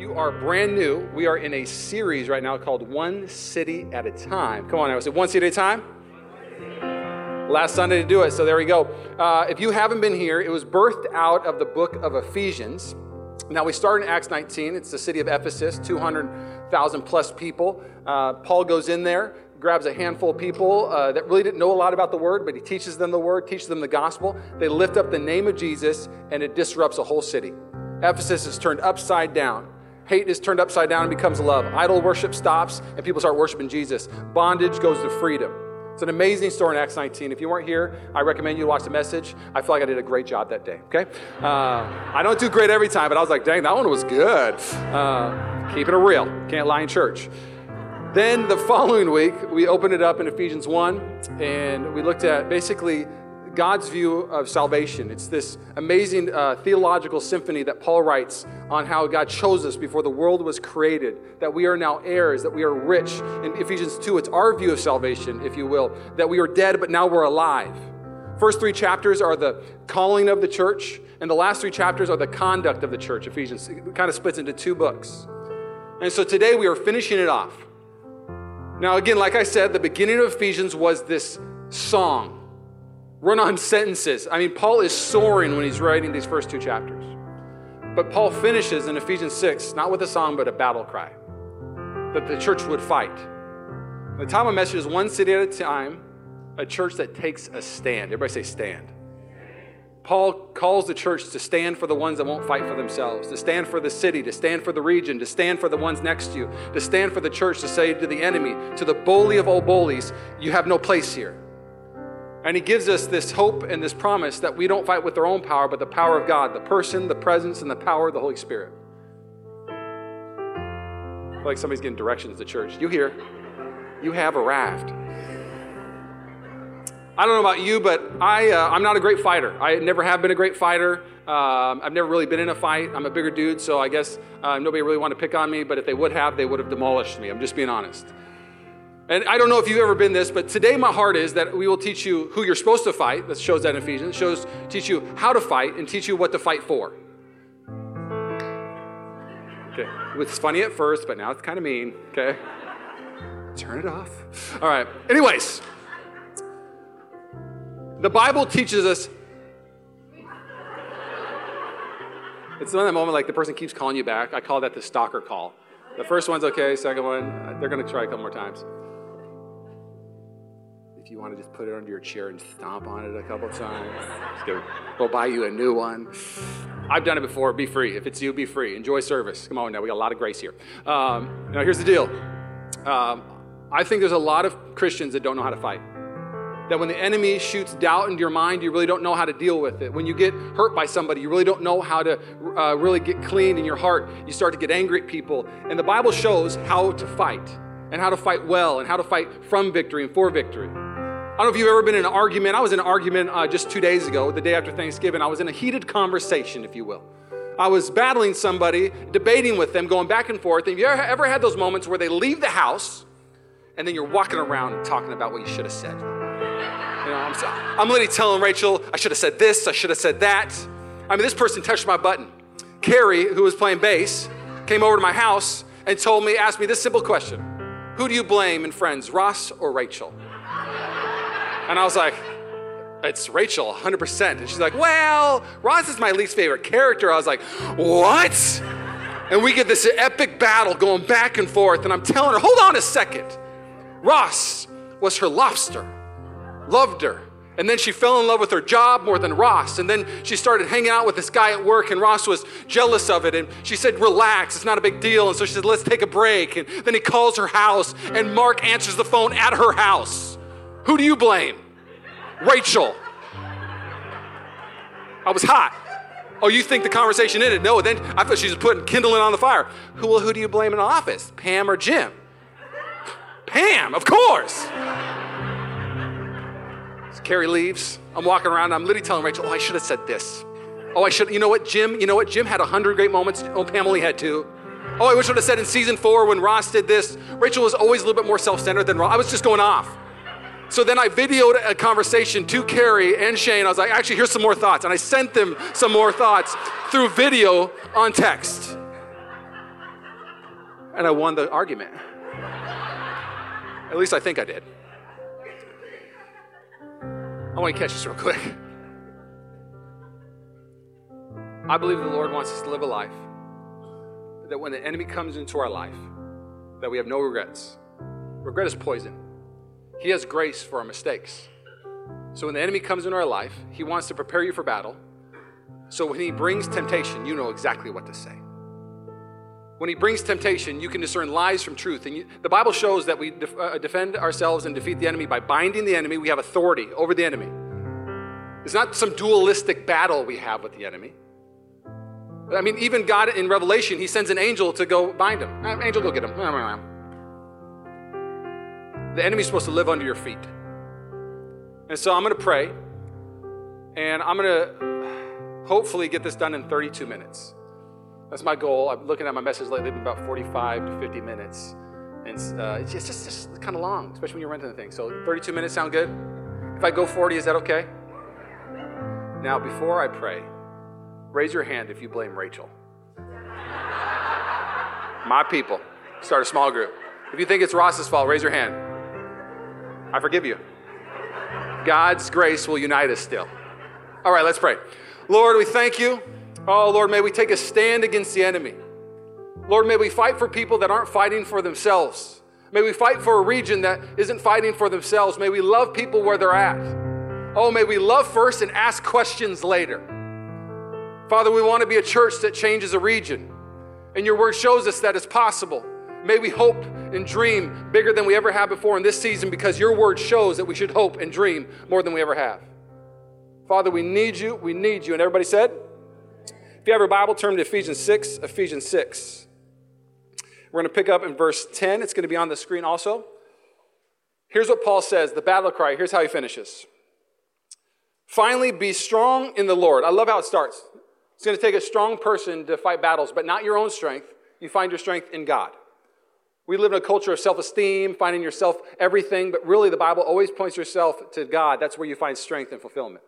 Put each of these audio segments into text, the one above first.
you are brand new, we are in a series right now called One City at a Time. Come on, I said one city at a time. Last Sunday to do it, so there we go. Uh, if you haven't been here, it was birthed out of the book of Ephesians. Now, we start in Acts 19. It's the city of Ephesus, 200,000 plus people. Uh, Paul goes in there, grabs a handful of people uh, that really didn't know a lot about the word, but he teaches them the word, teaches them the gospel. They lift up the name of Jesus, and it disrupts a whole city. Ephesus is turned upside down. Hate is turned upside down and becomes love. Idol worship stops, and people start worshiping Jesus. Bondage goes to freedom. It's an amazing story in Acts 19. If you weren't here, I recommend you watch the message. I feel like I did a great job that day, okay? Uh, I don't do great every time, but I was like, dang, that one was good. Uh, keeping it real. Can't lie in church. Then the following week, we opened it up in Ephesians 1, and we looked at basically God's view of salvation. It's this amazing uh, theological symphony that Paul writes on how God chose us before the world was created, that we are now heirs, that we are rich. In Ephesians 2, it's our view of salvation, if you will, that we are dead, but now we're alive. First three chapters are the calling of the church, and the last three chapters are the conduct of the church. Ephesians it kind of splits into two books. And so today we are finishing it off. Now, again, like I said, the beginning of Ephesians was this song run on sentences. I mean, Paul is soaring when he's writing these first two chapters. But Paul finishes in Ephesians 6, not with a song, but a battle cry that the church would fight. The time of message is one city at a time, a church that takes a stand. Everybody say stand. Paul calls the church to stand for the ones that won't fight for themselves, to stand for the city, to stand for the region, to stand for the ones next to you, to stand for the church, to say to the enemy, to the bully of all bullies, you have no place here. And he gives us this hope and this promise that we don't fight with our own power, but the power of God, the person, the presence, and the power of the Holy Spirit. Like somebody's getting directions to church. You hear, you have a raft. I don't know about you, but I, uh, I'm not a great fighter. I never have been a great fighter. Um, I've never really been in a fight. I'm a bigger dude, so I guess uh, nobody really wanted to pick on me, but if they would have, they would have demolished me. I'm just being honest. And I don't know if you've ever been this, but today my heart is that we will teach you who you're supposed to fight. That shows that in Ephesians. It shows teach you how to fight and teach you what to fight for. Okay. It's funny at first, but now it's kind of mean. Okay. Turn it off. All right. Anyways, the Bible teaches us. It's not that moment like the person keeps calling you back. I call that the stalker call. The first one's okay, second one, they're going to try a couple more times you want to just put it under your chair and stomp on it a couple times, go, go buy you a new one. I've done it before. Be free. If it's you, be free. Enjoy service. Come on now. We got a lot of grace here. Um, now, here's the deal. Um, I think there's a lot of Christians that don't know how to fight. That when the enemy shoots doubt into your mind, you really don't know how to deal with it. When you get hurt by somebody, you really don't know how to uh, really get clean in your heart. You start to get angry at people. And the Bible shows how to fight and how to fight well and how to fight from victory and for victory. I don't know if you've ever been in an argument. I was in an argument uh, just two days ago, the day after Thanksgiving. I was in a heated conversation, if you will. I was battling somebody, debating with them, going back and forth. Have you ever had those moments where they leave the house and then you're walking around talking about what you should have said? You know, I'm, I'm literally telling Rachel, I should have said this, I should have said that. I mean, this person touched my button. Carrie, who was playing bass, came over to my house and told me, asked me this simple question Who do you blame in Friends, Ross or Rachel? And I was like, it's Rachel, 100%. And she's like, well, Ross is my least favorite character. I was like, what? And we get this epic battle going back and forth. And I'm telling her, hold on a second. Ross was her lobster, loved her. And then she fell in love with her job more than Ross. And then she started hanging out with this guy at work, and Ross was jealous of it. And she said, Relax, it's not a big deal. And so she said, Let's take a break. And then he calls her house, and Mark answers the phone at her house. Who do you blame? Rachel. I was hot. Oh, you think the conversation ended? No, then I thought she was putting kindling on the fire. Who, well, who do you blame in the office? Pam or Jim? Pam, of course. So Carrie leaves. I'm walking around. I'm literally telling Rachel, oh, I should have said this. Oh, I should, you know what, Jim, you know what? Jim had a 100 great moments. Oh, Pam only had two. Oh, I wish I would have said in season four when Ross did this. Rachel was always a little bit more self centered than Ross. I was just going off. So then I videoed a conversation to Carrie and Shane. I was like, actually, here's some more thoughts. And I sent them some more thoughts through video on text. and I won the argument. At least I think I did. I want to catch this real quick. I believe the Lord wants us to live a life that when the enemy comes into our life, that we have no regrets. Regret is poison. He has grace for our mistakes. So when the enemy comes into our life, he wants to prepare you for battle. So when he brings temptation, you know exactly what to say. When he brings temptation, you can discern lies from truth. And you, the Bible shows that we def, uh, defend ourselves and defeat the enemy by binding the enemy. We have authority over the enemy. It's not some dualistic battle we have with the enemy. I mean, even God in Revelation, he sends an angel to go bind him. Uh, angel, go get him. The enemy's supposed to live under your feet. And so I'm going to pray, and I'm going to hopefully get this done in 32 minutes. That's my goal. I'm looking at my message lately, about 45 to 50 minutes. And uh, it's just, just, just kind of long, especially when you're renting the thing. So 32 minutes sound good? If I go 40, is that okay? Now, before I pray, raise your hand if you blame Rachel. my people. Start a small group. If you think it's Ross's fault, raise your hand. I forgive you. God's grace will unite us still. All right, let's pray. Lord, we thank you. Oh, Lord, may we take a stand against the enemy. Lord, may we fight for people that aren't fighting for themselves. May we fight for a region that isn't fighting for themselves. May we love people where they're at. Oh, may we love first and ask questions later. Father, we want to be a church that changes a region. And your word shows us that it's possible. May we hope and dream bigger than we ever have before in this season because your word shows that we should hope and dream more than we ever have. Father, we need you. We need you. And everybody said, if you have your Bible, turn to Ephesians 6, Ephesians 6. We're going to pick up in verse 10. It's going to be on the screen also. Here's what Paul says the battle cry. Here's how he finishes. Finally, be strong in the Lord. I love how it starts. It's going to take a strong person to fight battles, but not your own strength. You find your strength in God. We live in a culture of self esteem, finding yourself everything, but really the Bible always points yourself to God. That's where you find strength and fulfillment.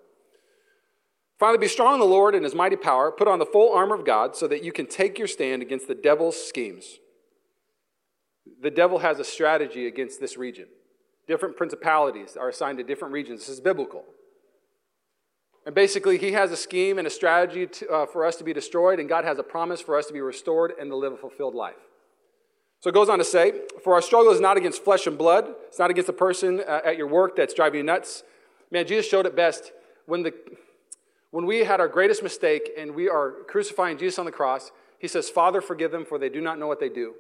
Finally, be strong in the Lord and his mighty power. Put on the full armor of God so that you can take your stand against the devil's schemes. The devil has a strategy against this region. Different principalities are assigned to different regions. This is biblical. And basically, he has a scheme and a strategy to, uh, for us to be destroyed, and God has a promise for us to be restored and to live a fulfilled life. So it goes on to say, For our struggle is not against flesh and blood. It's not against the person uh, at your work that's driving you nuts. Man, Jesus showed it best when, the, when we had our greatest mistake and we are crucifying Jesus on the cross. He says, Father, forgive them, for they do not know what they do.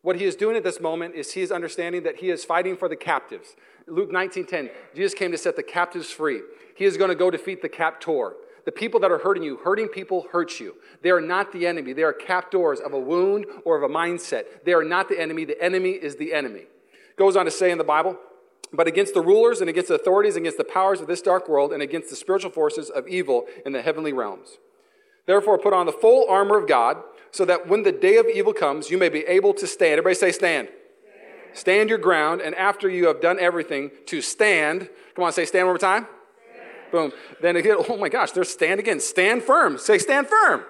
What he is doing at this moment is he is understanding that he is fighting for the captives. Luke 19:10, Jesus came to set the captives free. He is going to go defeat the captor. The people that are hurting you, hurting people hurt you. They are not the enemy. They are captors of a wound or of a mindset. They are not the enemy. The enemy is the enemy. Goes on to say in the Bible, but against the rulers and against the authorities, against the powers of this dark world, and against the spiritual forces of evil in the heavenly realms. Therefore, put on the full armor of God, so that when the day of evil comes, you may be able to stand. Everybody say, stand. Stand, stand your ground, and after you have done everything, to stand. Come on, say, stand one more time. Boom. Then again, oh my gosh, there's stand again. Stand firm. Say, stand firm.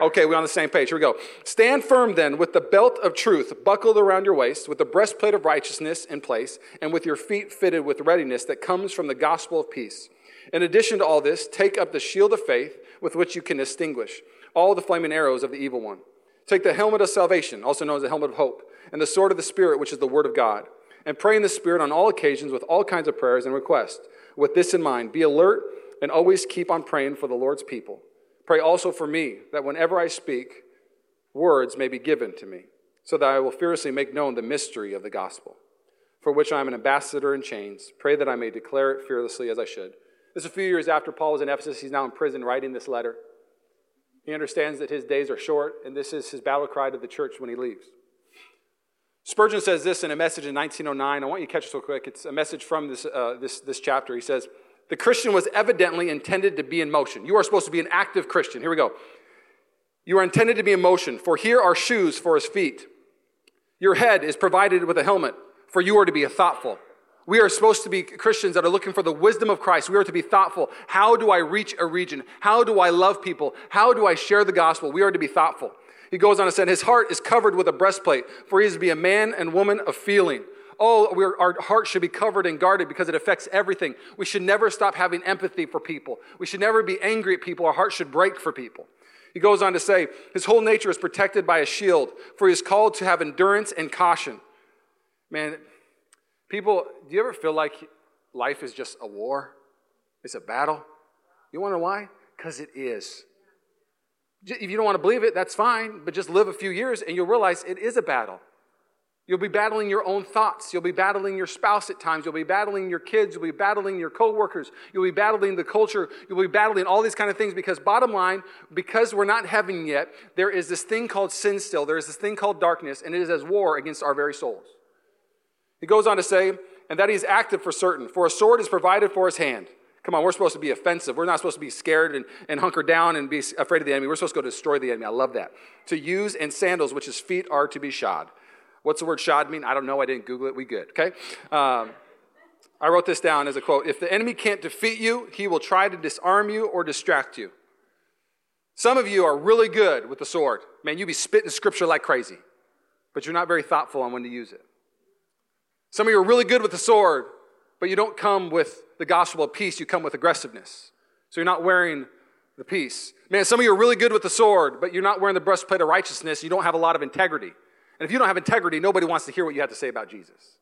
Okay, we're on the same page. Here we go. Stand firm then with the belt of truth buckled around your waist, with the breastplate of righteousness in place, and with your feet fitted with readiness that comes from the gospel of peace. In addition to all this, take up the shield of faith with which you can extinguish all the flaming arrows of the evil one. Take the helmet of salvation, also known as the helmet of hope, and the sword of the Spirit, which is the word of God, and pray in the Spirit on all occasions with all kinds of prayers and requests with this in mind, be alert and always keep on praying for the Lord's people. Pray also for me, that whenever I speak, words may be given to me, so that I will fearlessly make known the mystery of the gospel, for which I am an ambassador in chains. Pray that I may declare it fearlessly as I should. This is a few years after Paul was in Ephesus. He's now in prison writing this letter. He understands that his days are short, and this is his battle cry to the church when he leaves. Spurgeon says this in a message in 1909. I want you to catch this real quick. It's a message from this, uh, this, this chapter. He says, The Christian was evidently intended to be in motion. You are supposed to be an active Christian. Here we go. You are intended to be in motion, for here are shoes for his feet. Your head is provided with a helmet, for you are to be thoughtful. We are supposed to be Christians that are looking for the wisdom of Christ. We are to be thoughtful. How do I reach a region? How do I love people? How do I share the gospel? We are to be thoughtful. He goes on to say, His heart is covered with a breastplate, for he is to be a man and woman of feeling. Oh, our heart should be covered and guarded because it affects everything. We should never stop having empathy for people. We should never be angry at people. Our heart should break for people. He goes on to say, His whole nature is protected by a shield, for he is called to have endurance and caution. Man, people, do you ever feel like life is just a war? It's a battle? You wonder why? Because it is. If you don't want to believe it, that's fine, but just live a few years and you'll realize it is a battle. You'll be battling your own thoughts. You'll be battling your spouse at times. You'll be battling your kids. You'll be battling your coworkers. You'll be battling the culture. You'll be battling all these kind of things because, bottom line, because we're not heaven yet, there is this thing called sin still. There is this thing called darkness, and it is as war against our very souls. He goes on to say, and that he is active for certain, for a sword is provided for his hand. Come on, we're supposed to be offensive. We're not supposed to be scared and, and hunker down and be afraid of the enemy. We're supposed to go destroy the enemy. I love that. To use and sandals, which his feet are to be shod. What's the word shod mean? I don't know. I didn't Google it. We good, okay? Um, I wrote this down as a quote If the enemy can't defeat you, he will try to disarm you or distract you. Some of you are really good with the sword. Man, you be spitting scripture like crazy, but you're not very thoughtful on when to use it. Some of you are really good with the sword, but you don't come with the gospel of peace, you come with aggressiveness. So you're not wearing the peace. Man, some of you are really good with the sword, but you're not wearing the breastplate of righteousness. You don't have a lot of integrity. And if you don't have integrity, nobody wants to hear what you have to say about Jesus.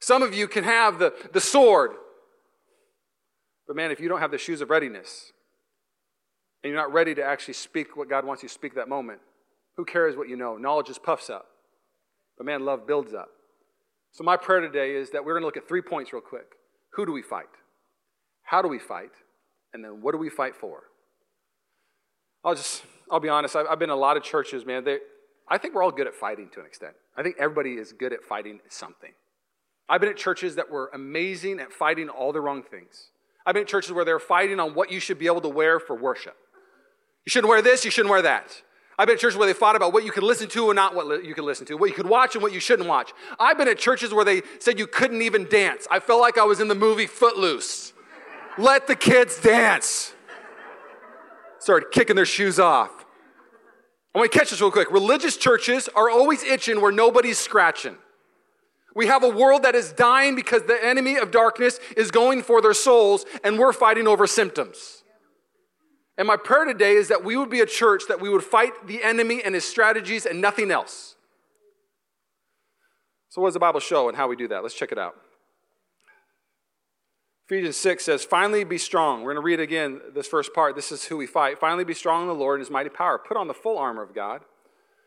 Some of you can have the, the sword, but man, if you don't have the shoes of readiness and you're not ready to actually speak what God wants you to speak that moment, who cares what you know? Knowledge just puffs up, but man, love builds up. So, my prayer today is that we're going to look at three points real quick. Who do we fight? How do we fight? And then what do we fight for? I'll just, I'll be honest, I've, I've been in a lot of churches, man. They, I think we're all good at fighting to an extent. I think everybody is good at fighting something. I've been at churches that were amazing at fighting all the wrong things. I've been at churches where they're fighting on what you should be able to wear for worship. You shouldn't wear this, you shouldn't wear that. I've been at churches where they fought about what you could listen to and not what you could listen to, what you could watch and what you shouldn't watch. I've been at churches where they said you couldn't even dance. I felt like I was in the movie Footloose. Let the kids dance. Started kicking their shoes off. I want to catch this real quick. Religious churches are always itching where nobody's scratching. We have a world that is dying because the enemy of darkness is going for their souls, and we're fighting over symptoms. And my prayer today is that we would be a church that we would fight the enemy and his strategies and nothing else. So, what does the Bible show and how we do that? Let's check it out. Ephesians 6 says, Finally be strong. We're going to read again this first part. This is who we fight. Finally be strong in the Lord and his mighty power. Put on the full armor of God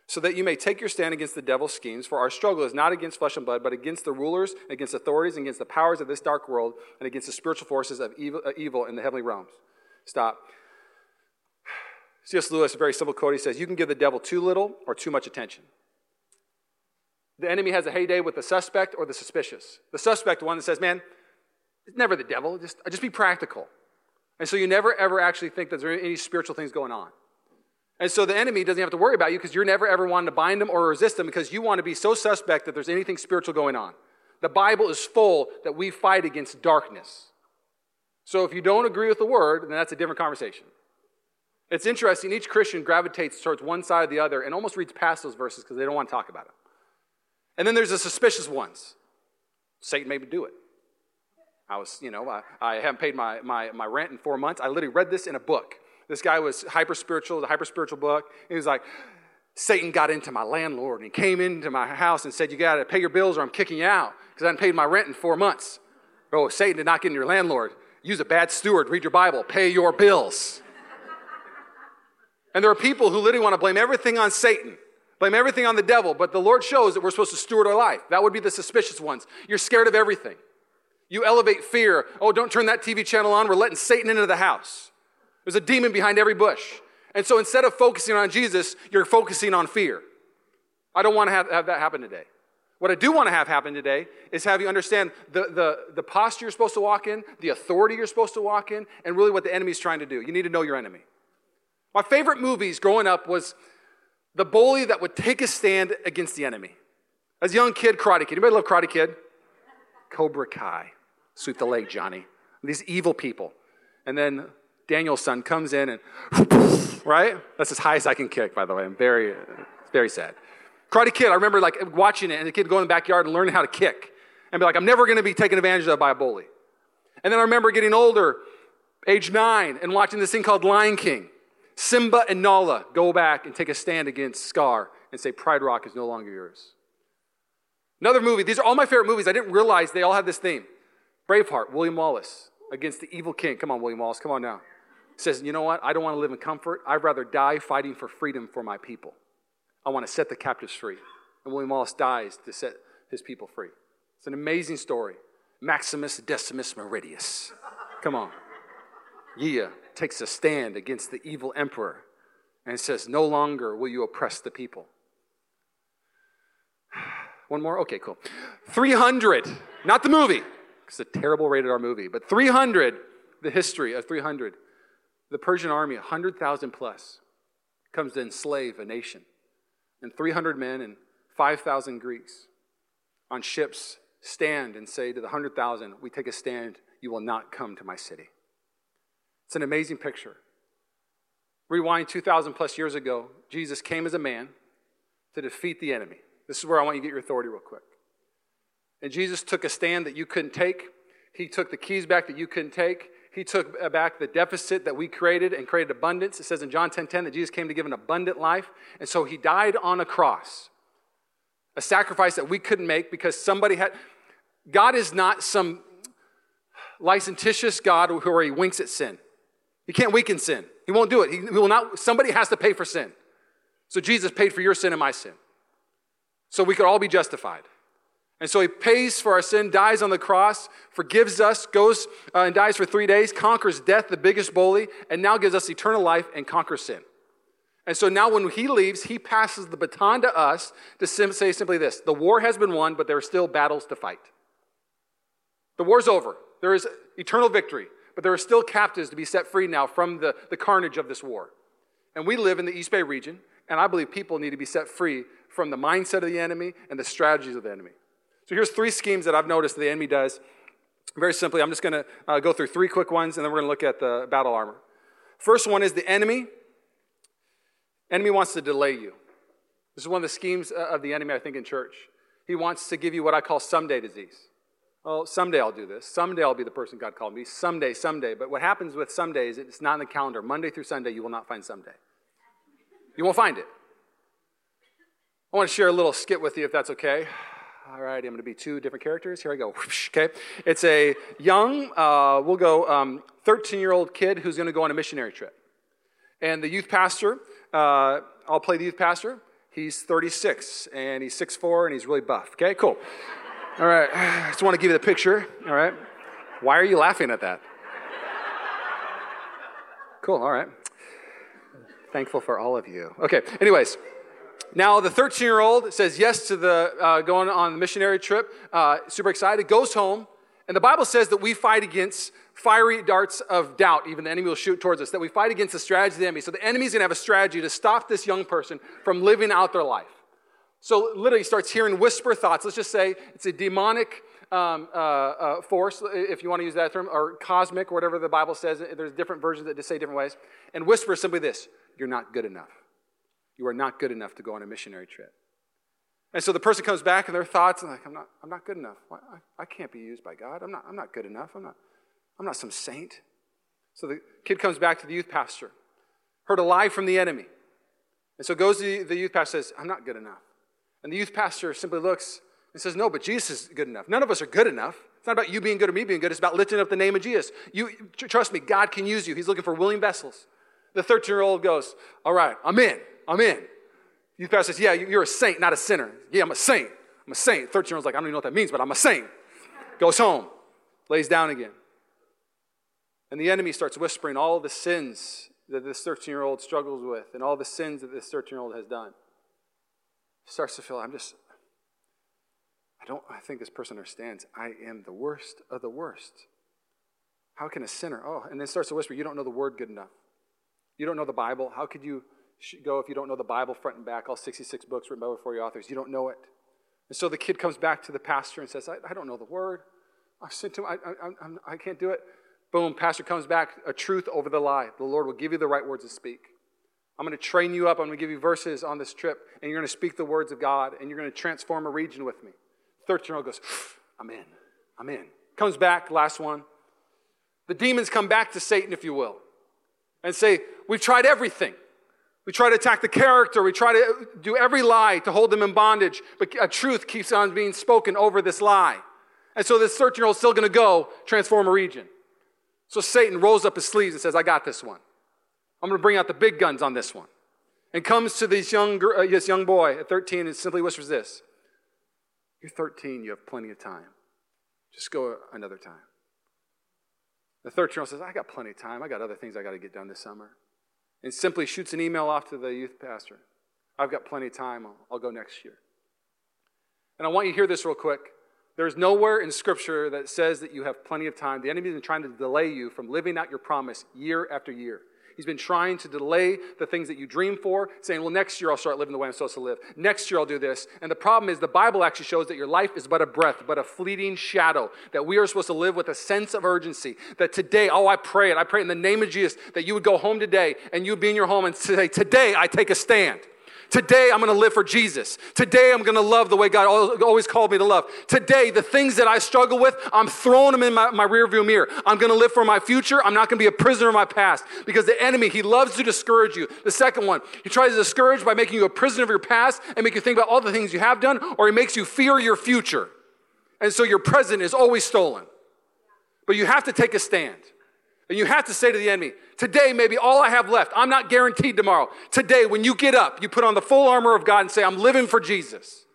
so that you may take your stand against the devil's schemes. For our struggle is not against flesh and blood, but against the rulers, against authorities, against the powers of this dark world, and against the spiritual forces of evil, uh, evil in the heavenly realms. Stop. C.S. Lewis, a very simple quote, he says, You can give the devil too little or too much attention. The enemy has a heyday with the suspect or the suspicious. The suspect, one that says, Man, it's never the devil. Just, uh, just be practical. And so you never ever actually think that there's any spiritual things going on. And so the enemy doesn't have to worry about you because you're never ever wanting to bind him or resist him because you want to be so suspect that there's anything spiritual going on. The Bible is full that we fight against darkness. So if you don't agree with the word, then that's a different conversation. It's interesting, each Christian gravitates towards one side or the other and almost reads past those verses because they don't want to talk about it. And then there's the suspicious ones. Satan made me do it. I was, you know, I, I haven't paid my, my, my rent in four months. I literally read this in a book. This guy was hyper spiritual, the hyper spiritual book. He was like, Satan got into my landlord and he came into my house and said, You got to pay your bills or I'm kicking you out because I hadn't paid my rent in four months. Oh, Satan did not get into your landlord. Use a bad steward, read your Bible, pay your bills. And there are people who literally want to blame everything on Satan, blame everything on the devil, but the Lord shows that we're supposed to steward our life. That would be the suspicious ones. You're scared of everything. You elevate fear. Oh, don't turn that TV channel on. We're letting Satan into the house. There's a demon behind every bush. And so instead of focusing on Jesus, you're focusing on fear. I don't want to have, have that happen today. What I do want to have happen today is have you understand the, the, the posture you're supposed to walk in, the authority you're supposed to walk in, and really what the enemy's trying to do. You need to know your enemy. My favorite movies growing up was the bully that would take a stand against the enemy. As a young kid, Karate Kid. Anybody love Karate Kid? Cobra Kai. Sweep the leg, Johnny. These evil people. And then Daniel-san comes in and right? That's as high as I can kick, by the way. I'm very, very sad. Karate Kid, I remember like watching it and the kid going in the backyard and learning how to kick and be like, I'm never going to be taken advantage of by a bully. And then I remember getting older, age nine, and watching this thing called Lion King. Simba and Nala go back and take a stand against Scar and say, Pride Rock is no longer yours. Another movie, these are all my favorite movies. I didn't realize they all have this theme. Braveheart, William Wallace against the evil king. Come on, William Wallace, come on now. Says, you know what? I don't want to live in comfort. I'd rather die fighting for freedom for my people. I want to set the captives free. And William Wallace dies to set his people free. It's an amazing story. Maximus Decimus Meridius. Come on. Yeah takes a stand against the evil emperor and says, No longer will you oppress the people. One more? Okay, cool. 300, not the movie, it's a terrible rated R movie, but 300, the history of 300. The Persian army, 100,000 plus, comes to enslave a nation. And 300 men and 5,000 Greeks on ships stand and say to the 100,000, We take a stand, you will not come to my city. It's an amazing picture. Rewind 2,000 plus years ago, Jesus came as a man to defeat the enemy. This is where I want you to get your authority real quick. And Jesus took a stand that you couldn't take. He took the keys back that you couldn't take. He took back the deficit that we created and created abundance. It says in John 10:10 10, 10, that Jesus came to give an abundant life. And so he died on a cross. A sacrifice that we couldn't make because somebody had God is not some licentious God where he winks at sin. He can't weaken sin. He won't do it. He, he will not, somebody has to pay for sin. So Jesus paid for your sin and my sin. So we could all be justified. And so he pays for our sin, dies on the cross, forgives us, goes uh, and dies for three days, conquers death, the biggest bully, and now gives us eternal life and conquers sin. And so now when he leaves, he passes the baton to us to sim- say simply this The war has been won, but there are still battles to fight. The war's over. There is eternal victory. But there are still captives to be set free now from the, the carnage of this war. And we live in the East Bay region, and I believe people need to be set free from the mindset of the enemy and the strategies of the enemy. So here's three schemes that I've noticed the enemy does. Very simply, I'm just going to uh, go through three quick ones, and then we're going to look at the battle armor. First one is the enemy. Enemy wants to delay you. This is one of the schemes uh, of the enemy, I think, in church. He wants to give you what I call someday disease. Oh, someday I'll do this. Someday I'll be the person God called me. Someday, someday. But what happens with someday is it's not in the calendar. Monday through Sunday, you will not find someday. You won't find it. I want to share a little skit with you if that's okay. All right, I'm going to be two different characters. Here I go. Okay. It's a young, uh, we'll go 13 um, year old kid who's going to go on a missionary trip. And the youth pastor, uh, I'll play the youth pastor. He's 36 and he's 6'4 and he's really buff. Okay, cool. All right, I just want to give you the picture. All right. Why are you laughing at that? Cool, all right. Thankful for all of you. Okay, anyways. Now, the 13 year old says yes to the uh, going on the missionary trip, uh, super excited, goes home, and the Bible says that we fight against fiery darts of doubt, even the enemy will shoot towards us, that we fight against the strategy of the enemy. So the enemy's gonna have a strategy to stop this young person from living out their life. So literally starts hearing whisper thoughts. Let's just say it's a demonic um, uh, uh, force, if you want to use that term, or cosmic, or whatever the Bible says. There's different versions that just say different ways. And whisper simply this You're not good enough. You are not good enough to go on a missionary trip. And so the person comes back and their thoughts, and like, I'm not, I'm not good enough. I, I can't be used by God. I'm not, I'm not good enough. I'm not, I'm not some saint. So the kid comes back to the youth pastor, heard a lie from the enemy. And so goes to the youth pastor says, I'm not good enough. And the youth pastor simply looks and says, No, but Jesus is good enough. None of us are good enough. It's not about you being good or me being good. It's about lifting up the name of Jesus. You trust me, God can use you. He's looking for willing vessels. The 13 year old goes, All right, I'm in. I'm in. Youth pastor says, Yeah, you're a saint, not a sinner. Yeah, I'm a saint. I'm a saint. 13 year old's like, I don't even know what that means, but I'm a saint. Goes home, lays down again. And the enemy starts whispering all the sins that this 13 year old struggles with and all the sins that this 13 year old has done starts to feel, I'm just, I don't I think this person understands. I am the worst of the worst. How can a sinner, oh, and then starts to whisper, you don't know the word good enough. You don't know the Bible. How could you go if you don't know the Bible front and back, all 66 books written by over 40 authors? You don't know it. And so the kid comes back to the pastor and says, I, I don't know the word. I've to him, I, I, I can't do it. Boom, pastor comes back, a truth over the lie. The Lord will give you the right words to speak. I'm going to train you up. I'm going to give you verses on this trip, and you're going to speak the words of God, and you're going to transform a region with me. 13 year old goes, I'm in. I'm in. Comes back, last one. The demons come back to Satan, if you will, and say, We've tried everything. We try to attack the character. We try to do every lie to hold them in bondage, but a truth keeps on being spoken over this lie. And so this 13 year old is still going to go transform a region. So Satan rolls up his sleeves and says, I got this one. I'm going to bring out the big guns on this one. And comes to this young, uh, this young boy at 13 and simply whispers this You're 13, you have plenty of time. Just go another time. The 13 year old says, I got plenty of time. I got other things I got to get done this summer. And simply shoots an email off to the youth pastor. I've got plenty of time. I'll, I'll go next year. And I want you to hear this real quick. There's nowhere in Scripture that says that you have plenty of time. The enemy's been trying to delay you from living out your promise year after year. He's been trying to delay the things that you dream for, saying, Well, next year I'll start living the way I'm supposed to live. Next year I'll do this. And the problem is, the Bible actually shows that your life is but a breath, but a fleeting shadow, that we are supposed to live with a sense of urgency. That today, oh, I pray it. I pray in the name of Jesus that you would go home today and you'd be in your home and say, Today I take a stand. Today, I'm going to live for Jesus. Today, I'm going to love the way God always called me to love. Today, the things that I struggle with, I'm throwing them in my, my rearview mirror. I'm going to live for my future. I'm not going to be a prisoner of my past because the enemy, he loves to discourage you. The second one, he tries to discourage by making you a prisoner of your past and make you think about all the things you have done, or he makes you fear your future. And so your present is always stolen. But you have to take a stand. And you have to say to the enemy, today may be all I have left. I'm not guaranteed tomorrow. Today, when you get up, you put on the full armor of God and say, I'm living for Jesus.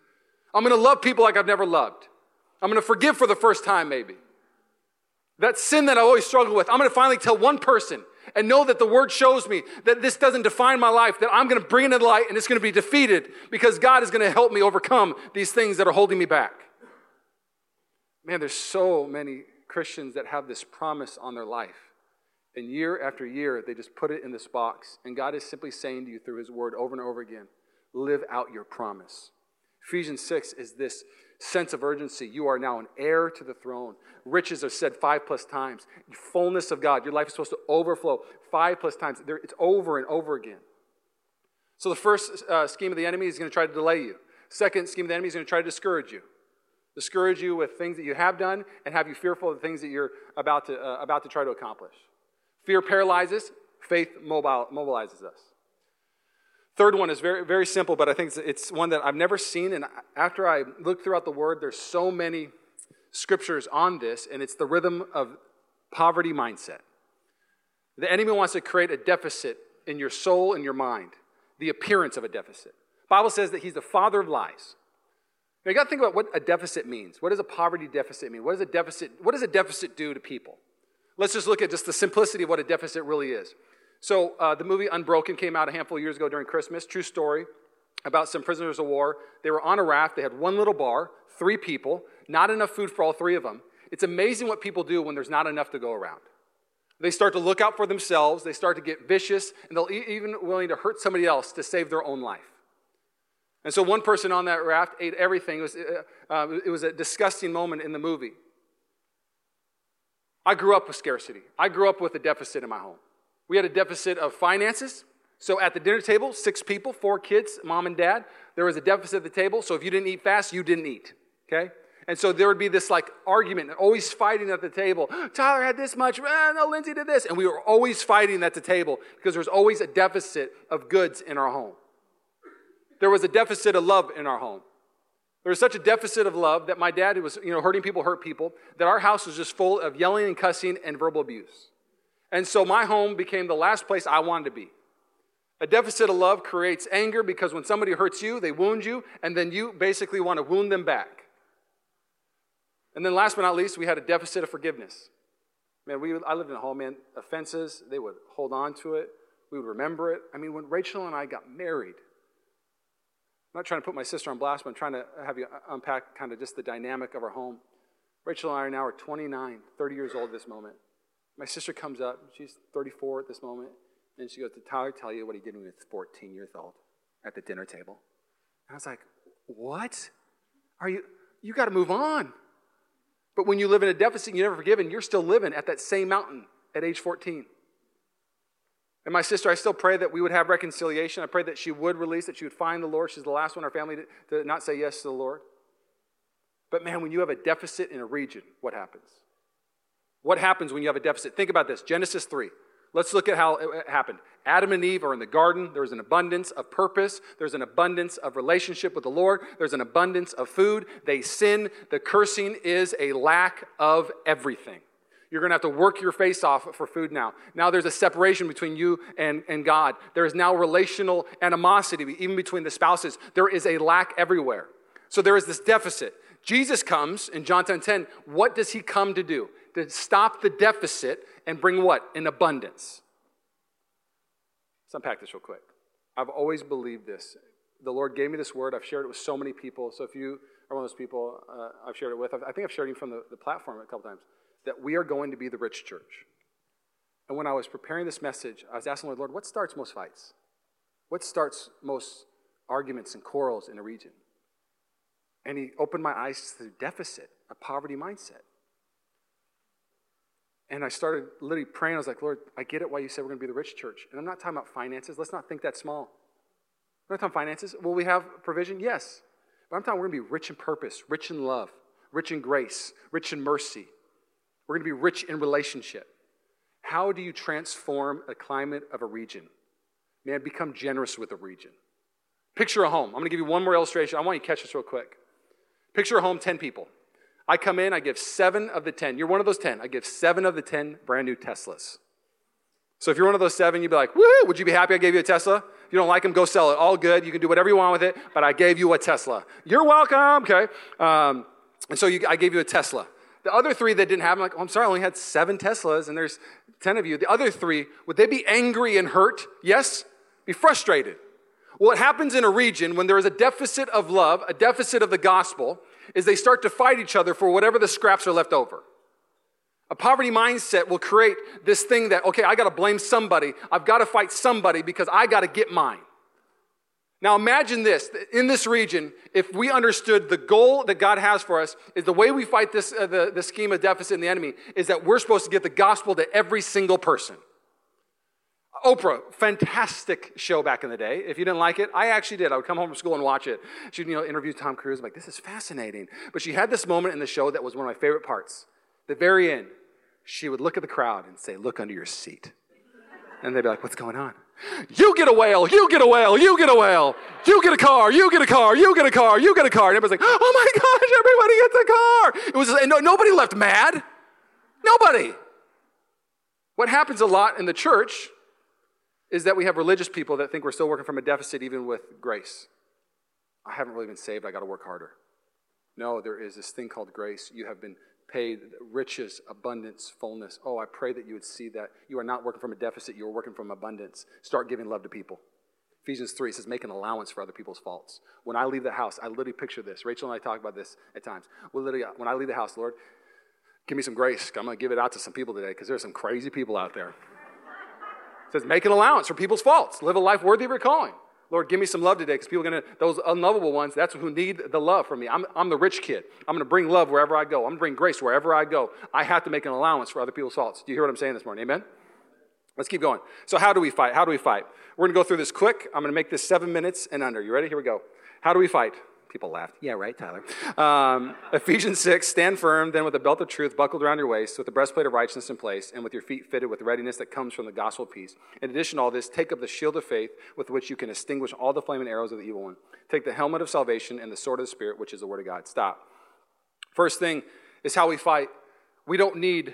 I'm going to love people like I've never loved. I'm going to forgive for the first time, maybe. That sin that I always struggle with, I'm going to finally tell one person and know that the word shows me that this doesn't define my life, that I'm going to bring it to light and it's going to be defeated because God is going to help me overcome these things that are holding me back. Man, there's so many Christians that have this promise on their life. And year after year, they just put it in this box. And God is simply saying to you through His word over and over again live out your promise. Ephesians 6 is this sense of urgency. You are now an heir to the throne. Riches are said five plus times. Fullness of God. Your life is supposed to overflow five plus times. It's over and over again. So the first uh, scheme of the enemy is going to try to delay you. Second scheme of the enemy is going to try to discourage you. Discourage you with things that you have done and have you fearful of the things that you're about to, uh, about to try to accomplish. Fear paralyzes, faith mobilizes us. Third one is very, very simple, but I think it's, one that I've never seen. And after I look throughout the word, there's so many scriptures on this, and it's the rhythm of poverty mindset. The enemy wants to create a deficit in your soul and your mind, the appearance of a deficit. Bible says that he's the father of lies. Now you got to think about what a deficit means. What does a poverty deficit mean? What does a deficit? What does a deficit do to people? Let's just look at just the simplicity of what a deficit really is. So, uh, the movie Unbroken came out a handful of years ago during Christmas. True story about some prisoners of war. They were on a raft. They had one little bar, three people, not enough food for all three of them. It's amazing what people do when there's not enough to go around. They start to look out for themselves. They start to get vicious, and they'll even willing to hurt somebody else to save their own life. And so, one person on that raft ate everything. It was, uh, uh it was a disgusting moment in the movie. I grew up with scarcity. I grew up with a deficit in my home. We had a deficit of finances. So at the dinner table, six people, four kids, mom and dad, there was a deficit at the table. So if you didn't eat fast, you didn't eat. Okay? And so there would be this like argument, always fighting at the table. Tyler had this much, eh, no, Lindsay did this. And we were always fighting at the table because there was always a deficit of goods in our home. There was a deficit of love in our home. There was such a deficit of love that my dad was, you know, hurting people hurt people, that our house was just full of yelling and cussing and verbal abuse. And so my home became the last place I wanted to be. A deficit of love creates anger because when somebody hurts you, they wound you, and then you basically want to wound them back. And then last but not least, we had a deficit of forgiveness. Man, we, I lived in a home, man, offenses, they would hold on to it. We would remember it. I mean, when Rachel and I got married, I'm not trying to put my sister on blast, but I'm trying to have you unpack kind of just the dynamic of our home. Rachel and I are now are 29, 30 years old at this moment. My sister comes up, she's 34 at this moment, and she goes, Did Tyler tell you what he did when he was 14 years old at the dinner table? And I was like, What? Are you, you got to move on. But when you live in a deficit, you never forgiven, you're still living at that same mountain at age 14. And my sister, I still pray that we would have reconciliation. I pray that she would release, that she would find the Lord. She's the last one in our family to, to not say yes to the Lord. But man, when you have a deficit in a region, what happens? What happens when you have a deficit? Think about this Genesis 3. Let's look at how it happened. Adam and Eve are in the garden. There's an abundance of purpose. There's an abundance of relationship with the Lord. There's an abundance of food. They sin. The cursing is a lack of everything. You're going to have to work your face off for food now. Now there's a separation between you and, and God. There is now relational animosity, even between the spouses. There is a lack everywhere. So there is this deficit. Jesus comes in John 10 10. What does he come to do? To stop the deficit and bring what? An abundance. Let's unpack this real quick. I've always believed this. The Lord gave me this word. I've shared it with so many people. So if you are one of those people uh, I've shared it with, I think I've shared it from the, the platform a couple times that we are going to be the rich church. And when I was preparing this message, I was asking the Lord, Lord, what starts most fights? What starts most arguments and quarrels in a region? And He opened my eyes to the deficit, a poverty mindset. And I started literally praying. I was like, Lord, I get it why you said we're going to be the rich church. And I'm not talking about finances. Let's not think that small. I'm not talking about finances. Will we have provision? Yes. But I'm talking we're going to be rich in purpose, rich in love, rich in grace, rich in mercy, we're going to be rich in relationship. How do you transform a climate of a region? Man, become generous with a region. Picture a home. I'm going to give you one more illustration. I want you to catch this real quick. Picture a home, 10 people. I come in, I give seven of the 10. You're one of those 10. I give seven of the 10 brand new Teslas. So if you're one of those seven, you'd be like, woo, would you be happy I gave you a Tesla? If you don't like them, go sell it. All good. You can do whatever you want with it, but I gave you a Tesla. You're welcome. Okay. Um, and so you, I gave you a Tesla. The other three that didn't have, I'm like, oh, I'm sorry, I only had seven Teslas and there's 10 of you. The other three, would they be angry and hurt? Yes. Be frustrated. What happens in a region when there is a deficit of love, a deficit of the gospel, is they start to fight each other for whatever the scraps are left over. A poverty mindset will create this thing that, okay, I got to blame somebody. I've got to fight somebody because I got to get mine. Now imagine this in this region, if we understood the goal that God has for us is the way we fight this, uh, the, the scheme of deficit in the enemy is that we're supposed to get the gospel to every single person. Oprah, fantastic show back in the day. If you didn't like it, I actually did. I would come home from school and watch it. She'd you know, interview Tom Cruise. I'm like, this is fascinating. But she had this moment in the show that was one of my favorite parts. The very end, she would look at the crowd and say, look under your seat. And they'd be like, what's going on? You get a whale, you get a whale, you get a whale, you get a car, you get a car, you get a car, you get a car. And everybody's like, oh my gosh, everybody gets a car. It was just, no, nobody left mad. Nobody. What happens a lot in the church is that we have religious people that think we're still working from a deficit even with grace. I haven't really been saved, I got to work harder. No, there is this thing called grace. You have been paid riches, abundance, fullness. Oh, I pray that you would see that. You are not working from a deficit, you are working from abundance. Start giving love to people. Ephesians 3 says, make an allowance for other people's faults. When I leave the house, I literally picture this. Rachel and I talk about this at times. Well, literally, uh, when I leave the house, Lord, give me some grace. I'm going to give it out to some people today because there's some crazy people out there. It says, make an allowance for people's faults. Live a life worthy of your calling. Lord, give me some love today because people are going to, those unlovable ones, that's who need the love from me. I'm, I'm the rich kid. I'm going to bring love wherever I go. I'm going to bring grace wherever I go. I have to make an allowance for other people's faults. Do you hear what I'm saying this morning? Amen? Let's keep going. So, how do we fight? How do we fight? We're going to go through this quick. I'm going to make this seven minutes and under. You ready? Here we go. How do we fight? People laughed. Yeah, right, Tyler. Um, Ephesians 6, stand firm, then with a belt of truth buckled around your waist, with the breastplate of righteousness in place, and with your feet fitted with readiness that comes from the gospel of peace. In addition to all this, take up the shield of faith with which you can extinguish all the flaming arrows of the evil one. Take the helmet of salvation and the sword of the Spirit, which is the word of God. Stop. First thing is how we fight. We don't need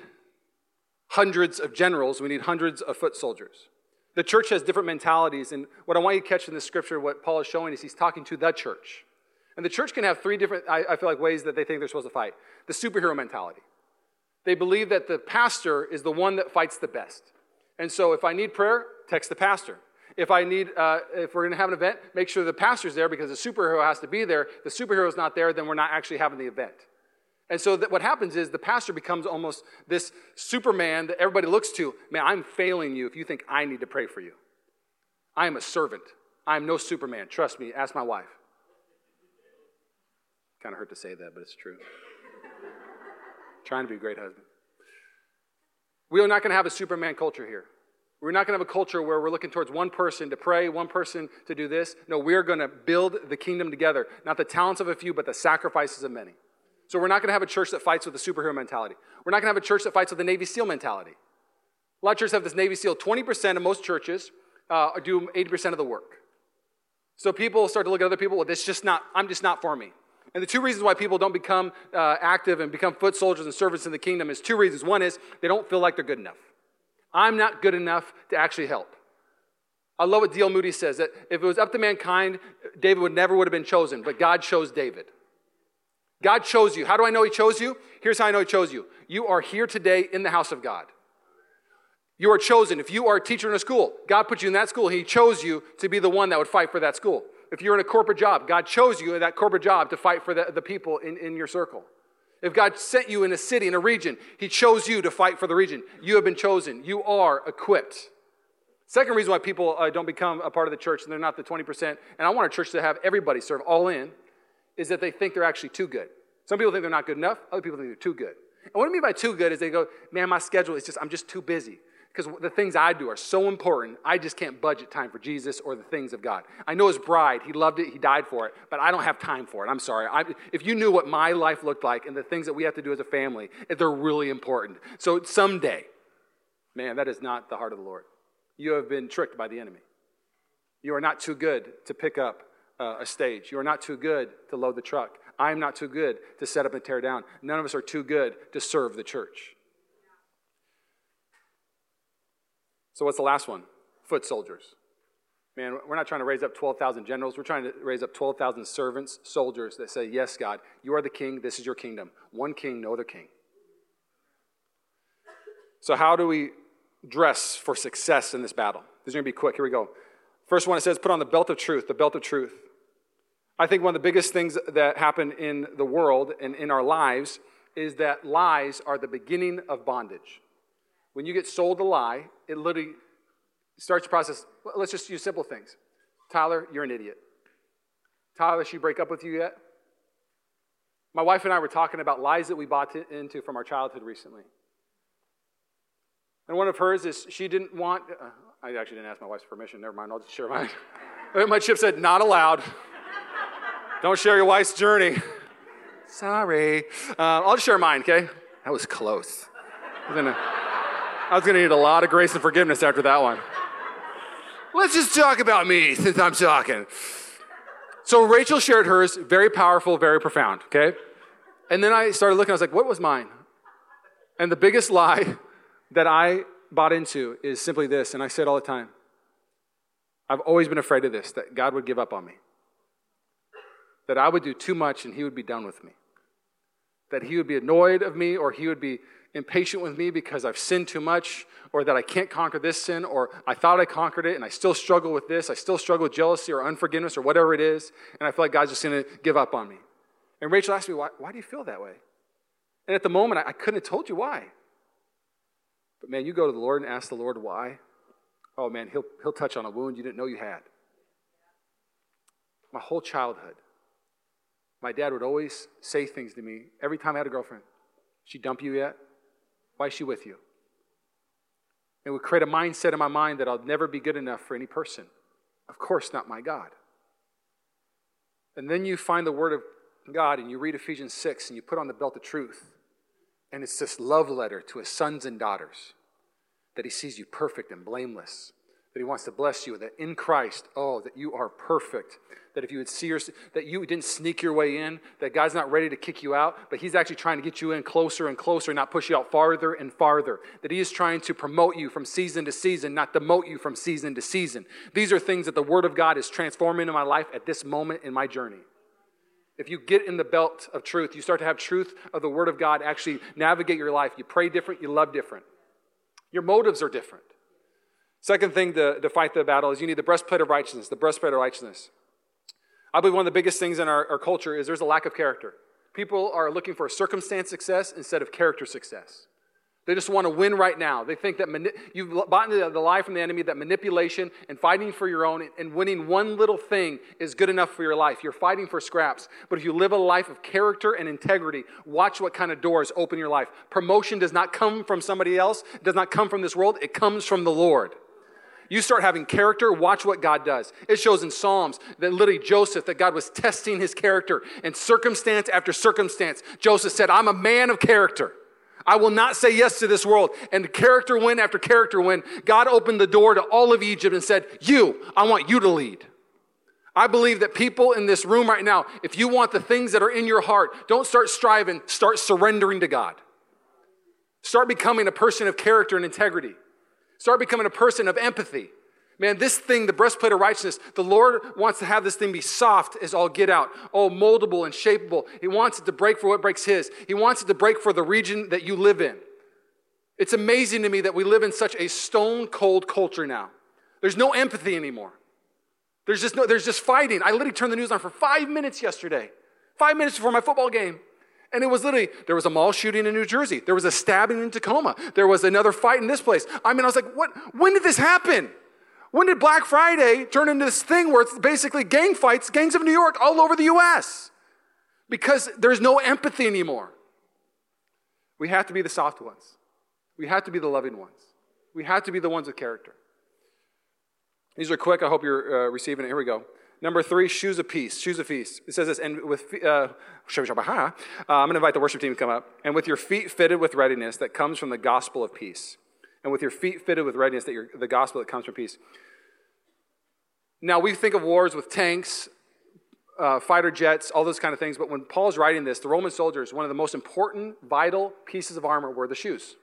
hundreds of generals, we need hundreds of foot soldiers. The church has different mentalities, and what I want you to catch in this scripture, what Paul is showing is he's talking to the church. And the church can have three different, I, I feel like, ways that they think they're supposed to fight. The superhero mentality. They believe that the pastor is the one that fights the best. And so if I need prayer, text the pastor. If I need, uh, if we're going to have an event, make sure the pastor's there because the superhero has to be there. The superhero's not there, then we're not actually having the event. And so what happens is the pastor becomes almost this Superman that everybody looks to. Man, I'm failing you if you think I need to pray for you. I am a servant. I am no Superman. Trust me. Ask my wife. Kind of hurt to say that, but it's true. Trying to be a great husband. We are not going to have a Superman culture here. We're not going to have a culture where we're looking towards one person to pray, one person to do this. No, we're going to build the kingdom together. Not the talents of a few, but the sacrifices of many. So we're not going to have a church that fights with a superhero mentality. We're not going to have a church that fights with a Navy SEAL mentality. A lot of churches have this Navy SEAL. 20% of most churches uh, do 80% of the work. So people start to look at other people, well, this just not, I'm just not for me. And the two reasons why people don't become uh, active and become foot soldiers and servants in the kingdom is two reasons. One is they don't feel like they're good enough. I'm not good enough to actually help. I love what D.L. Moody says that if it was up to mankind, David would never would have been chosen, but God chose David. God chose you. How do I know He chose you? Here's how I know He chose you. You are here today in the house of God. You are chosen. If you are a teacher in a school, God put you in that school. He chose you to be the one that would fight for that school. If you're in a corporate job, God chose you in that corporate job to fight for the, the people in, in your circle. If God sent you in a city, in a region, He chose you to fight for the region. You have been chosen. You are equipped. Second reason why people uh, don't become a part of the church and they're not the 20%, and I want a church to have everybody serve all in, is that they think they're actually too good. Some people think they're not good enough, other people think they're too good. And what I mean by too good is they go, man, my schedule is just, I'm just too busy because the things I do are so important, I just can't budget time for Jesus or the things of God. I know his bride, he loved it, he died for it, but I don't have time for it. I'm sorry. I, if you knew what my life looked like and the things that we have to do as a family, they're really important. So someday, man, that is not the heart of the Lord. You have been tricked by the enemy. You are not too good to pick up uh, a stage. You are not too good to load the truck. I am not too good to set up and tear down. None of us are too good to serve the church. So, what's the last one? Foot soldiers. Man, we're not trying to raise up 12,000 generals. We're trying to raise up 12,000 servants, soldiers that say, Yes, God, you are the king. This is your kingdom. One king, no other king. So, how do we dress for success in this battle? This is going to be quick. Here we go. First one, it says, Put on the belt of truth, the belt of truth. I think one of the biggest things that happen in the world and in our lives is that lies are the beginning of bondage. When you get sold a lie, it literally starts the process. Let's just use simple things. Tyler, you're an idiot. Tyler, she break up with you yet? My wife and I were talking about lies that we bought into from our childhood recently. And one of hers is she didn't want, uh, I actually didn't ask my wife's permission. Never mind, I'll just share mine. my chip said, not allowed. Don't share your wife's journey. Sorry. Uh, I'll just share mine, okay? That was close. I was going to need a lot of grace and forgiveness after that one. Let's just talk about me since I'm talking. So Rachel shared hers, very powerful, very profound, okay? And then I started looking, I was like, what was mine? And the biggest lie that I bought into is simply this, and I say it all the time. I've always been afraid of this, that God would give up on me. That I would do too much and he would be done with me. That he would be annoyed of me or he would be impatient with me because I've sinned too much, or that I can't conquer this sin, or I thought I conquered it and I still struggle with this. I still struggle with jealousy or unforgiveness or whatever it is, and I feel like God's just to give up on me. And Rachel asked me, why, why do you feel that way? And at the moment, I, I couldn't have told you why. But man, you go to the Lord and ask the Lord why. Oh man, he'll, he'll touch on a wound you didn't know you had. My whole childhood, my dad would always say things to me every time I had a girlfriend. She dump you yet? Why is she with you? It would create a mindset in my mind that I'll never be good enough for any person. Of course, not my God. And then you find the Word of God and you read Ephesians 6 and you put on the belt of truth. And it's this love letter to his sons and daughters that he sees you perfect and blameless that he wants to bless you, that in Christ, oh, that you are perfect. That if you would see your, that you didn't sneak your way in, that God's not ready to kick you out, but he's actually trying to get you in closer and closer, not push you out farther and farther. That he is trying to promote you from season to season, not demote you from season to season. These are things that the Word of God is transforming in my life at this moment in my journey. If you get in the belt of truth, you start to have truth of the Word of God actually navigate your life. You pray different, you love different. Your motives are different. Second thing to, to fight the battle is you need the breastplate of righteousness, the breastplate of righteousness. I believe one of the biggest things in our, our culture is there's a lack of character. People are looking for circumstance success instead of character success. They just want to win right now. They think that mani- you've bought into the lie from the enemy that manipulation and fighting for your own and winning one little thing is good enough for your life. You're fighting for scraps. But if you live a life of character and integrity, watch what kind of doors open your life. Promotion does not come from somebody else, it does not come from this world, it comes from the Lord. You start having character, watch what God does. It shows in Psalms that literally Joseph, that God was testing his character, and circumstance after circumstance, Joseph said, I'm a man of character. I will not say yes to this world. And character win after character win, God opened the door to all of Egypt and said, You, I want you to lead. I believe that people in this room right now, if you want the things that are in your heart, don't start striving, start surrendering to God. Start becoming a person of character and integrity. Start becoming a person of empathy. Man, this thing, the breastplate of righteousness, the Lord wants to have this thing be soft as all get out. all moldable and shapeable. He wants it to break for what breaks His. He wants it to break for the region that you live in. It's amazing to me that we live in such a stone cold culture now. There's no empathy anymore. There's just no, there's just fighting. I literally turned the news on for five minutes yesterday, five minutes before my football game. And it was literally, there was a mall shooting in New Jersey. There was a stabbing in Tacoma. There was another fight in this place. I mean, I was like, what? When did this happen? When did Black Friday turn into this thing where it's basically gang fights, gangs of New York all over the US? Because there's no empathy anymore. We have to be the soft ones. We have to be the loving ones. We have to be the ones with character. These are quick. I hope you're uh, receiving it. Here we go. Number three, shoes of peace. Shoes of peace. It says this, and with, uh, uh, I'm going to invite the worship team to come up. And with your feet fitted with readiness that comes from the gospel of peace. And with your feet fitted with readiness that you're, the gospel that comes from peace. Now, we think of wars with tanks, uh, fighter jets, all those kind of things. But when Paul's writing this, the Roman soldiers, one of the most important, vital pieces of armor were the shoes.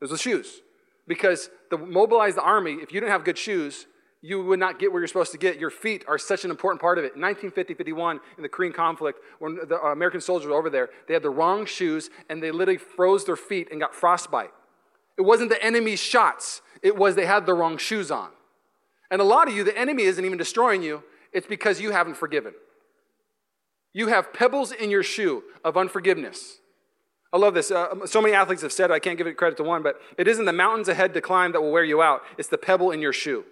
It was the shoes. Because to mobilize the army, if you didn't have good shoes, you would not get where you're supposed to get. Your feet are such an important part of it. In 1950 51, in the Korean conflict, when the American soldiers were over there, they had the wrong shoes and they literally froze their feet and got frostbite. It wasn't the enemy's shots, it was they had the wrong shoes on. And a lot of you, the enemy isn't even destroying you, it's because you haven't forgiven. You have pebbles in your shoe of unforgiveness. I love this. Uh, so many athletes have said, I can't give it credit to one, but it isn't the mountains ahead to climb that will wear you out, it's the pebble in your shoe.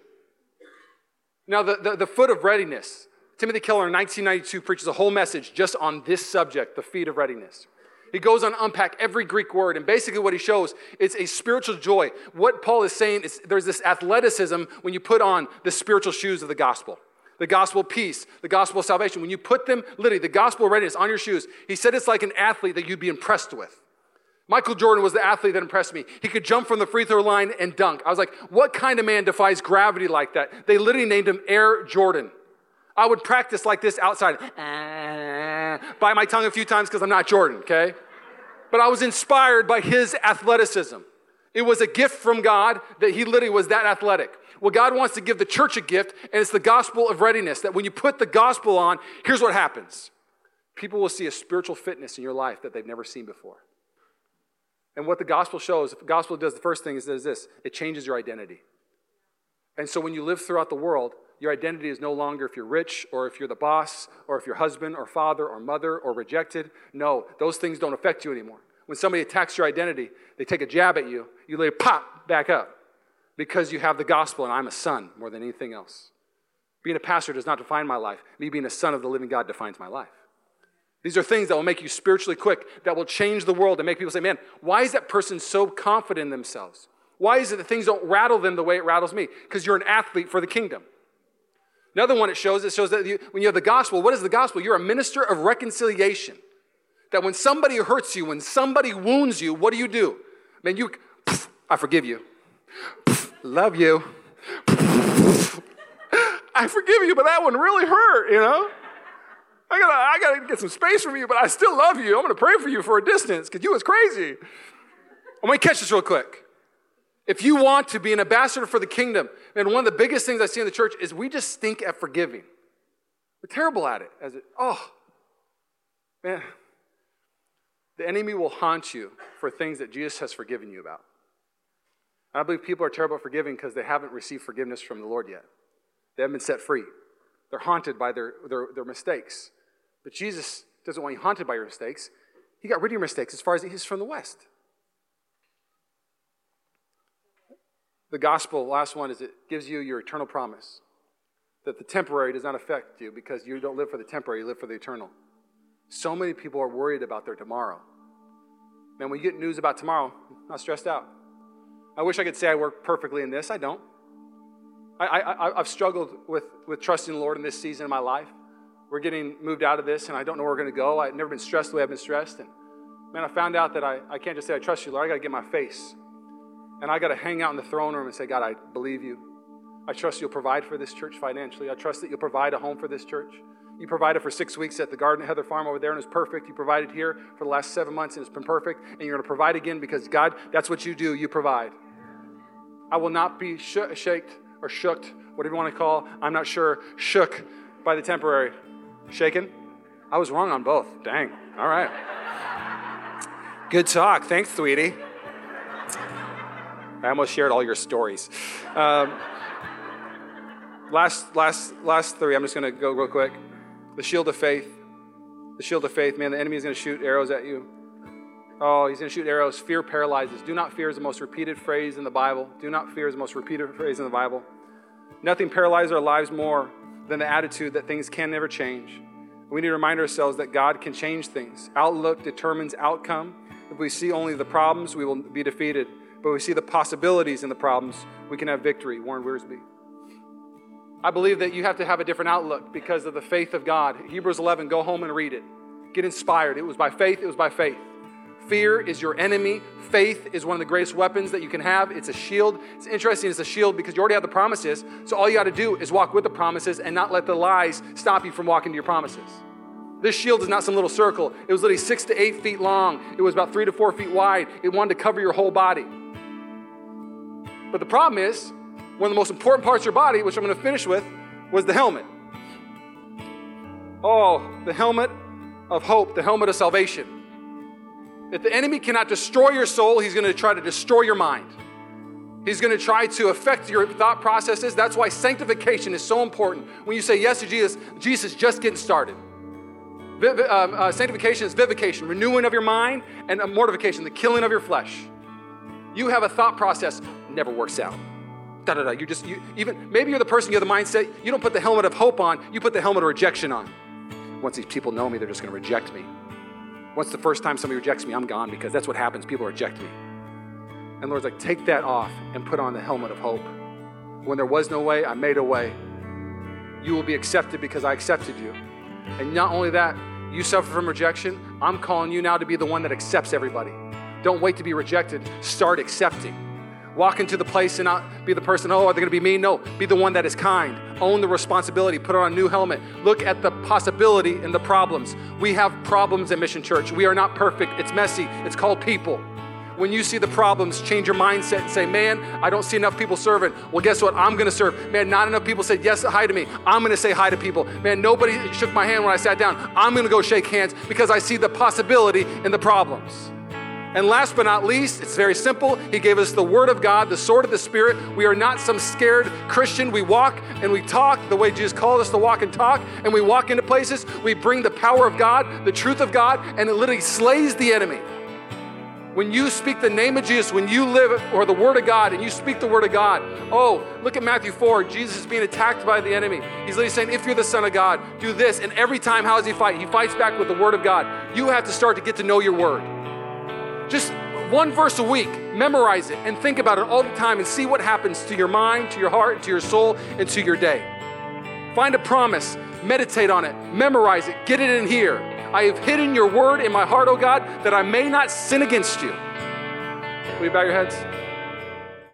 Now, the, the, the foot of readiness. Timothy Keller in 1992 preaches a whole message just on this subject, the feet of readiness. He goes on to unpack every Greek word, and basically what he shows it's a spiritual joy. What Paul is saying is there's this athleticism when you put on the spiritual shoes of the gospel. The gospel peace, the gospel salvation. When you put them, literally, the gospel readiness on your shoes, he said it's like an athlete that you'd be impressed with. Michael Jordan was the athlete that impressed me. He could jump from the free throw line and dunk. I was like, what kind of man defies gravity like that? They literally named him Air Jordan. I would practice like this outside, bite my tongue a few times because I'm not Jordan, okay? But I was inspired by his athleticism. It was a gift from God that he literally was that athletic. Well, God wants to give the church a gift, and it's the gospel of readiness. That when you put the gospel on, here's what happens people will see a spiritual fitness in your life that they've never seen before. And what the gospel shows, the gospel does the first thing is, this it changes your identity. And so when you live throughout the world, your identity is no longer if you're rich or if you're the boss or if you're husband or father or mother or rejected. No, those things don't affect you anymore. When somebody attacks your identity, they take a jab at you, you lay pop back up because you have the gospel and I'm a son more than anything else. Being a pastor does not define my life. Me being a son of the living God defines my life. These are things that will make you spiritually quick, that will change the world and make people say, man, why is that person so confident in themselves? Why is it that things don't rattle them the way it rattles me? Because you're an athlete for the kingdom. Another one it shows, it shows that you, when you have the gospel, what is the gospel? You're a minister of reconciliation. That when somebody hurts you, when somebody wounds you, what do you do? Man, you, pff, I forgive you. Pff, love you. Pff, I forgive you, but that one really hurt, you know? I gotta, I gotta get some space from you, but I still love you. I'm gonna pray for you for a distance because you was crazy. I'm gonna catch this real quick. If you want to be an ambassador for the kingdom, and one of the biggest things I see in the church is we just stink at forgiving. We're terrible at it. As it, oh, man, the enemy will haunt you for things that Jesus has forgiven you about. I believe people are terrible at forgiving because they haven't received forgiveness from the Lord yet. They haven't been set free. They're haunted by their, their, their mistakes. But Jesus doesn't want you haunted by your mistakes. He got rid of your mistakes as far as he's from the West. The gospel, last one, is it gives you your eternal promise that the temporary does not affect you because you don't live for the temporary, you live for the eternal. So many people are worried about their tomorrow. Man, when you get news about tomorrow, I'm not stressed out. I wish I could say I work perfectly in this. I don't. I, I, I've struggled with, with trusting the Lord in this season of my life. We're getting moved out of this, and I don't know where we're going to go. I've never been stressed the way I've been stressed. And man, I found out that I, I can't just say, I trust you, Lord. I got to get my face. And I got to hang out in the throne room and say, God, I believe you. I trust you'll provide for this church financially. I trust that you'll provide a home for this church. You provided for six weeks at the Garden Heather Farm over there, and it's perfect. You provided here for the last seven months, and it's been perfect. And you're going to provide again because God, that's what you do. You provide. I will not be sh- shaked or shooked, whatever you want to call. I'm not sure. Shook by the temporary. Shaken. I was wrong on both. Dang. All right. Good talk. Thanks, sweetie. I almost shared all your stories. Um, last, last, last three. I'm just going to go real quick. The shield of faith. The shield of faith. Man, the enemy is going to shoot arrows at you. Oh, he's going to shoot arrows. Fear paralyzes. Do not fear is the most repeated phrase in the Bible. Do not fear is the most repeated phrase in the Bible. Nothing paralyzes our lives more than the attitude that things can never change. We need to remind ourselves that God can change things. Outlook determines outcome. If we see only the problems, we will be defeated. But we see the possibilities in the problems, we can have victory. Warren Wiersbe. I believe that you have to have a different outlook because of the faith of God. Hebrews 11, go home and read it. Get inspired. It was by faith, it was by faith. Fear is your enemy. Faith is one of the greatest weapons that you can have. It's a shield. It's interesting, it's a shield because you already have the promises. So all you got to do is walk with the promises and not let the lies stop you from walking to your promises. This shield is not some little circle. It was literally six to eight feet long. It was about three to four feet wide. It wanted to cover your whole body. But the problem is, one of the most important parts of your body, which I'm going to finish with, was the helmet. Oh, the helmet of hope, the helmet of salvation. If the enemy cannot destroy your soul, he's going to try to destroy your mind. He's going to try to affect your thought processes. That's why sanctification is so important. When you say yes to Jesus, Jesus just getting started. Um, uh, sanctification is vivification, renewing of your mind, and mortification, the killing of your flesh. You have a thought process, never works out. Da da da. You just you even maybe you're the person you have the mindset. You don't put the helmet of hope on. You put the helmet of rejection on. Once these people know me, they're just going to reject me. Once the first time somebody rejects me, I'm gone because that's what happens. People reject me. And Lord's like, take that off and put on the helmet of hope. When there was no way, I made a way. You will be accepted because I accepted you. And not only that, you suffer from rejection. I'm calling you now to be the one that accepts everybody. Don't wait to be rejected. Start accepting. Walk into the place and not be the person, oh, are they going to be mean? No, be the one that is kind. Own the responsibility. Put on a new helmet. Look at the possibility and the problems. We have problems at Mission Church. We are not perfect. It's messy. It's called people. When you see the problems, change your mindset and say, man, I don't see enough people serving. Well, guess what? I'm going to serve. Man, not enough people said yes, hi to me. I'm going to say hi to people. Man, nobody shook my hand when I sat down. I'm going to go shake hands because I see the possibility in the problems. And last but not least, it's very simple. He gave us the Word of God, the sword of the Spirit. We are not some scared Christian. We walk and we talk the way Jesus called us to walk and talk, and we walk into places. We bring the power of God, the truth of God, and it literally slays the enemy. When you speak the name of Jesus, when you live or the Word of God and you speak the Word of God, oh, look at Matthew 4. Jesus is being attacked by the enemy. He's literally saying, if you're the Son of God, do this. And every time, how does he fight? He fights back with the Word of God. You have to start to get to know your Word. Just one verse a week, memorize it and think about it all the time and see what happens to your mind, to your heart, to your soul, and to your day. Find a promise, meditate on it, memorize it, get it in here. I have hidden your word in my heart, O God, that I may not sin against you. Will you bow your heads?